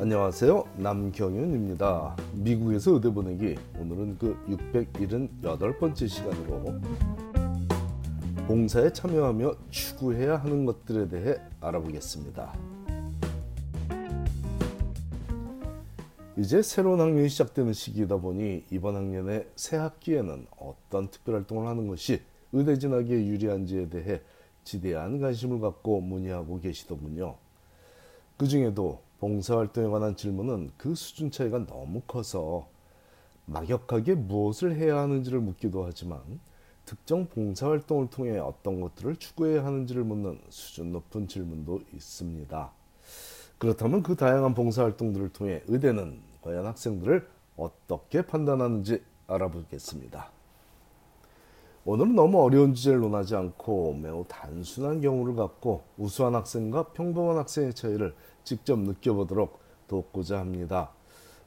안녕하세요. 남경윤입니다. 미국에서 의대 보내기 오늘은 그 678번째 시간으로 봉사에 참여하며 추구해야 하는 것들에 대해 알아보겠습니다. 이제 새로운 학년이 시작되는 시기이다 보니 이번 학년의 새 학기에는 어떤 특별 활동을 하는 것이 의대 진학에 유리한지에 대해 지대한 관심을 갖고 문의하고 계시더군요. 그 중에도 봉사활동에 관한 질문은 그 수준 차이가 너무 커서 막역하게 무엇을 해야 하는지를 묻기도 하지만 특정 봉사활동을 통해 어떤 것들을 추구해야 하는지를 묻는 수준 높은 질문도 있습니다. 그렇다면 그 다양한 봉사활동들을 통해 의대는 과연 학생들을 어떻게 판단하는지 알아보겠습니다. 오늘은 너무 어려운 주제를 논하지 않고 매우 단순한 경우를 갖고 우수한 학생과 평범한 학생의 차이를 직접 느껴보도록 돕고자 합니다.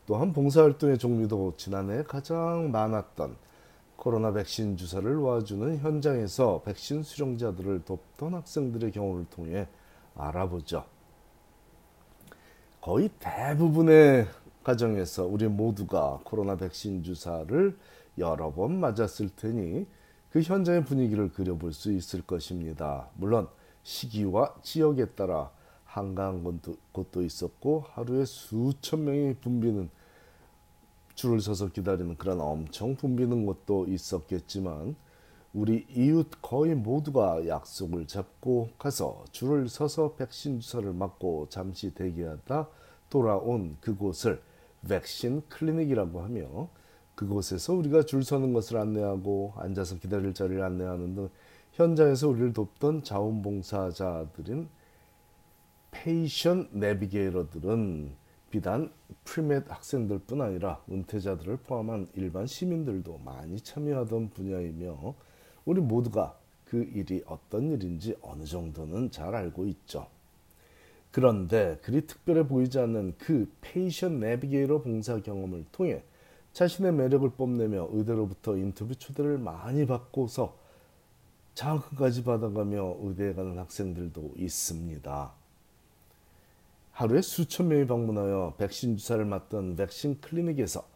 또한 봉사활동의 종류도 지난해 가장 많았던 코로나 백신 주사를 놓아주는 현장에서 백신 수령자들을 돕던 학생들의 경우를 통해 알아보죠. 거의 대부분의 가정에서 우리 모두가 코로나 백신 주사를 여러 번 맞았을 테니 그 현장의 분위기를 그려볼 수 있을 것입니다. 물론 시기와 지역에 따라 한가한 곳도, 곳도 있었고 하루에 수천 명이 붐비는 줄을 서서 기다리는 그런 엄청 붐비는 곳도 있었겠지만 우리 이웃 거의 모두가 약속을 잡고 가서 줄을 서서 백신 주사를 맞고 잠시 대기하다 돌아온 그곳을 백신 클리닉이라고 하며 그곳에서 우리가 줄 서는 것을 안내하고 앉아서 기다릴 자리를 안내하는 등 현장에서 우리를 돕던 자원봉사자들인 페이션 내비게이터들은 비단 premed 학생들뿐 아니라 은퇴자들을 포함한 일반 시민들도 많이 참여하던 분야이며 우리 모두가 그 일이 어떤 일인지 어느 정도는 잘 알고 있죠. 그런데 그리 특별해 보이지 않는 그 patient navigator 봉사 경험을 통해 자신의 매력을 뽐내며 의대로부터 인터뷰 초대를 많이 받고서 장학금까지 받아가며 의대에 가는 학생들도 있습니다. 하루에 수천 명이 방문하여 백신 주사를 맞던 백신 클리닉에서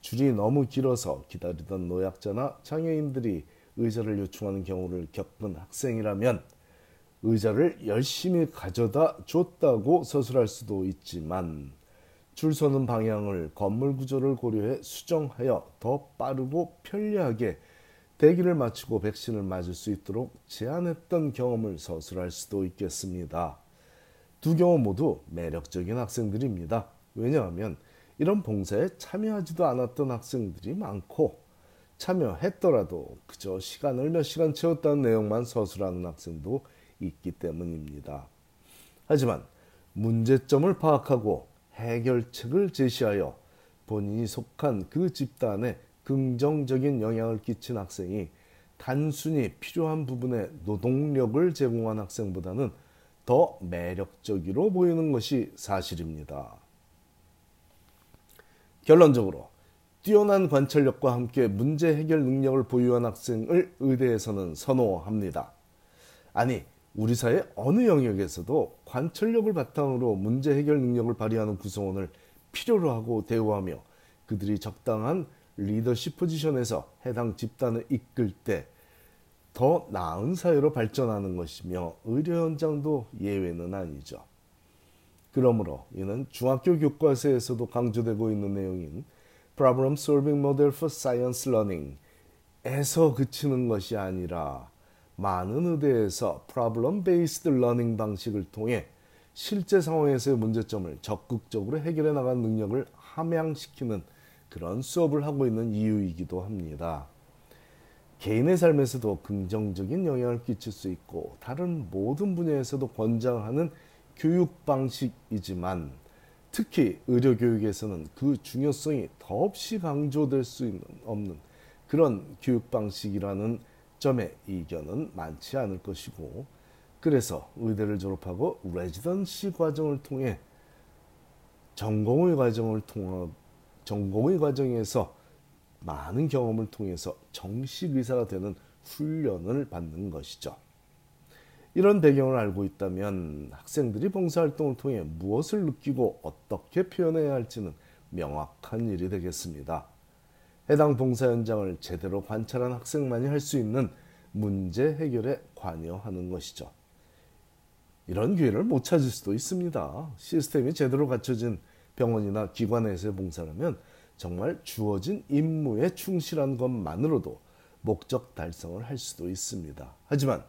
줄이 너무 길어서 기다리던 노약자나 장애인들이 의자를 요청하는 경우를 겪은 학생이라면 의자를 열심히 가져다 줬다고 서술할 수도 있지만 줄 서는 방향을 건물 구조를 고려해 수정하여 더 빠르고 편리하게 대기를 마치고 백신을 맞을 수 있도록 제안했던 경험을 서술할 수도 있겠습니다. 두 경우 모두 매력적인 학생들입니다. 왜냐하면 이런 봉사에 참여하지도 않았던 학생들이 많고 참여했더라도 그저 시간을 몇 시간 채웠다는 내용만 서술하는 학생도 있기 때문입니다. 하지만 문제점을 파악하고 해결책을 제시하여 본인이 속한 그 집단에 긍정적인 영향을 끼친 학생이 단순히 필요한 부분에 노동력을 제공한 학생보다는 더 매력적으로 보이는 것이 사실입니다. 결론적으로 뛰어난 관찰력과 함께 문제 해결 능력을 보유한 학생을 의대에서는 선호합니다. 아니, 우리 사회 어느 영역에서도 관찰력을 바탕으로 문제 해결 능력을 발휘하는 구성원을 필요로 하고 대우하며 그들이 적당한 리더십 포지션에서 해당 집단을 이끌 때 더 나은 사회로 발전하는 것이며 의료 현장도 예외는 아니죠. 그러므로 이는 중학교 교과서에서도 강조되고 있는 내용인 Problem Solving Model for Science Learning 에서 그치는 것이 아니라 많은 의대에서 Problem Based Learning 방식을 통해 실제 상황에서의 문제점을 적극적으로 해결해 나가는 능력을 함양시키는 그런 수업을 하고 있는 이유이기도 합니다. 개인의 삶에서도 긍정적인 영향을 끼칠 수 있고 다른 모든 분야에서도 권장하는 교육 방식이지만 특히 의료 교육에서는 그 중요성이 더없이 강조될 수 있는 없는 그런 교육 방식이라는 점에 이견은 많지 않을 것이고 그래서 의대를 졸업하고 레지던시 과정을 통해 전공의 과정을 통한 전공의 과정에서 많은 경험을 통해서 정식 의사가 되는 훈련을 받는 것이죠. 이런 배경을 알고 있다면 학생들이 봉사활동을 통해 무엇을 느끼고 어떻게 표현해야 할지는 명확한 일이 되겠습니다. 해당 봉사 현장을 제대로 관찰한 학생만이 할 수 있는 문제 해결에 관여하는 것이죠. 이런 기회를 못 찾을 수도 있습니다. 시스템이 제대로 갖춰진 병원이나 기관에서의 봉사라면 정말 주어진 임무에 충실한 것만으로도 목적 달성을 할 수도 있습니다. 하지만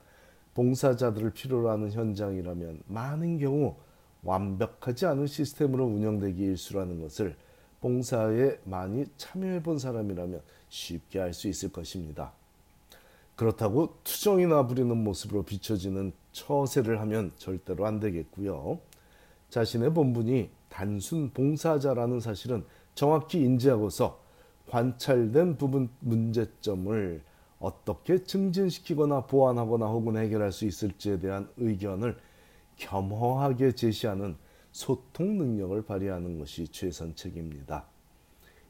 봉사자들을 필요로 하는 현장이라면 많은 경우 완벽하지 않은 시스템으로 운영되기 일수라는 것을 봉사에 많이 참여해 본 사람이라면 쉽게 알 수 있을 것입니다. 그렇다고 투정이나 부리는 모습으로 비춰지는 처세를 하면 절대로 안 되겠고요. 자신의 본분이 단순 봉사자라는 사실은 정확히 인지하고서 관찰된 부분 문제점을 어떻게 증진시키거나 보완하거나 혹은 해결할 수 있을지에 대한 의견을 겸허하게 제시하는 소통 능력을 발휘하는 것이 최선책입니다.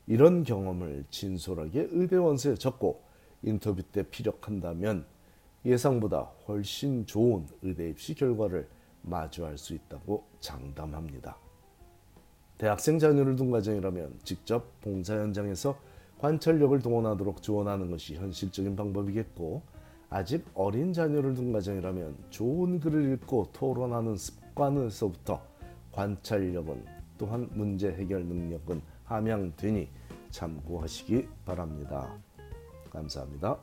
이런 경험을 진솔하게 의대 원서에 적고 인터뷰 때 피력한다면 예상보다 훨씬 좋은 의대 입시 결과를 마주할 수 있다고 장담합니다. 대학생 자녀를 둔 가정이라면 직접 봉사 현장에서 관찰력을 동원하도록 조언하는 것이 현실적인 방법이겠고 아직 어린 자녀를 둔 가정이라면 좋은 글을 읽고 토론하는 습관에서부터 관찰력은 또한 문제 해결 능력은 함양되니 참고하시기 바랍니다. 감사합니다.